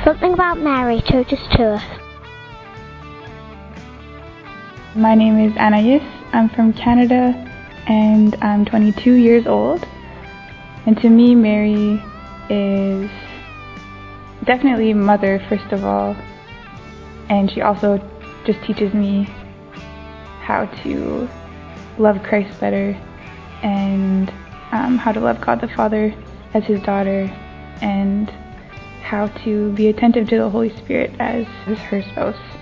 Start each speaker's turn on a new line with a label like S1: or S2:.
S1: Something about Mary taught us to us.
S2: My name is Anaïs. I'm from Canada and I'm 22 years old. And to me, Mary is definitely mother, first of all. And she also just teaches me how to love Christ better and um, how to love God the Father as his daughter and how to be attentive to the Holy Spirit as her spouse.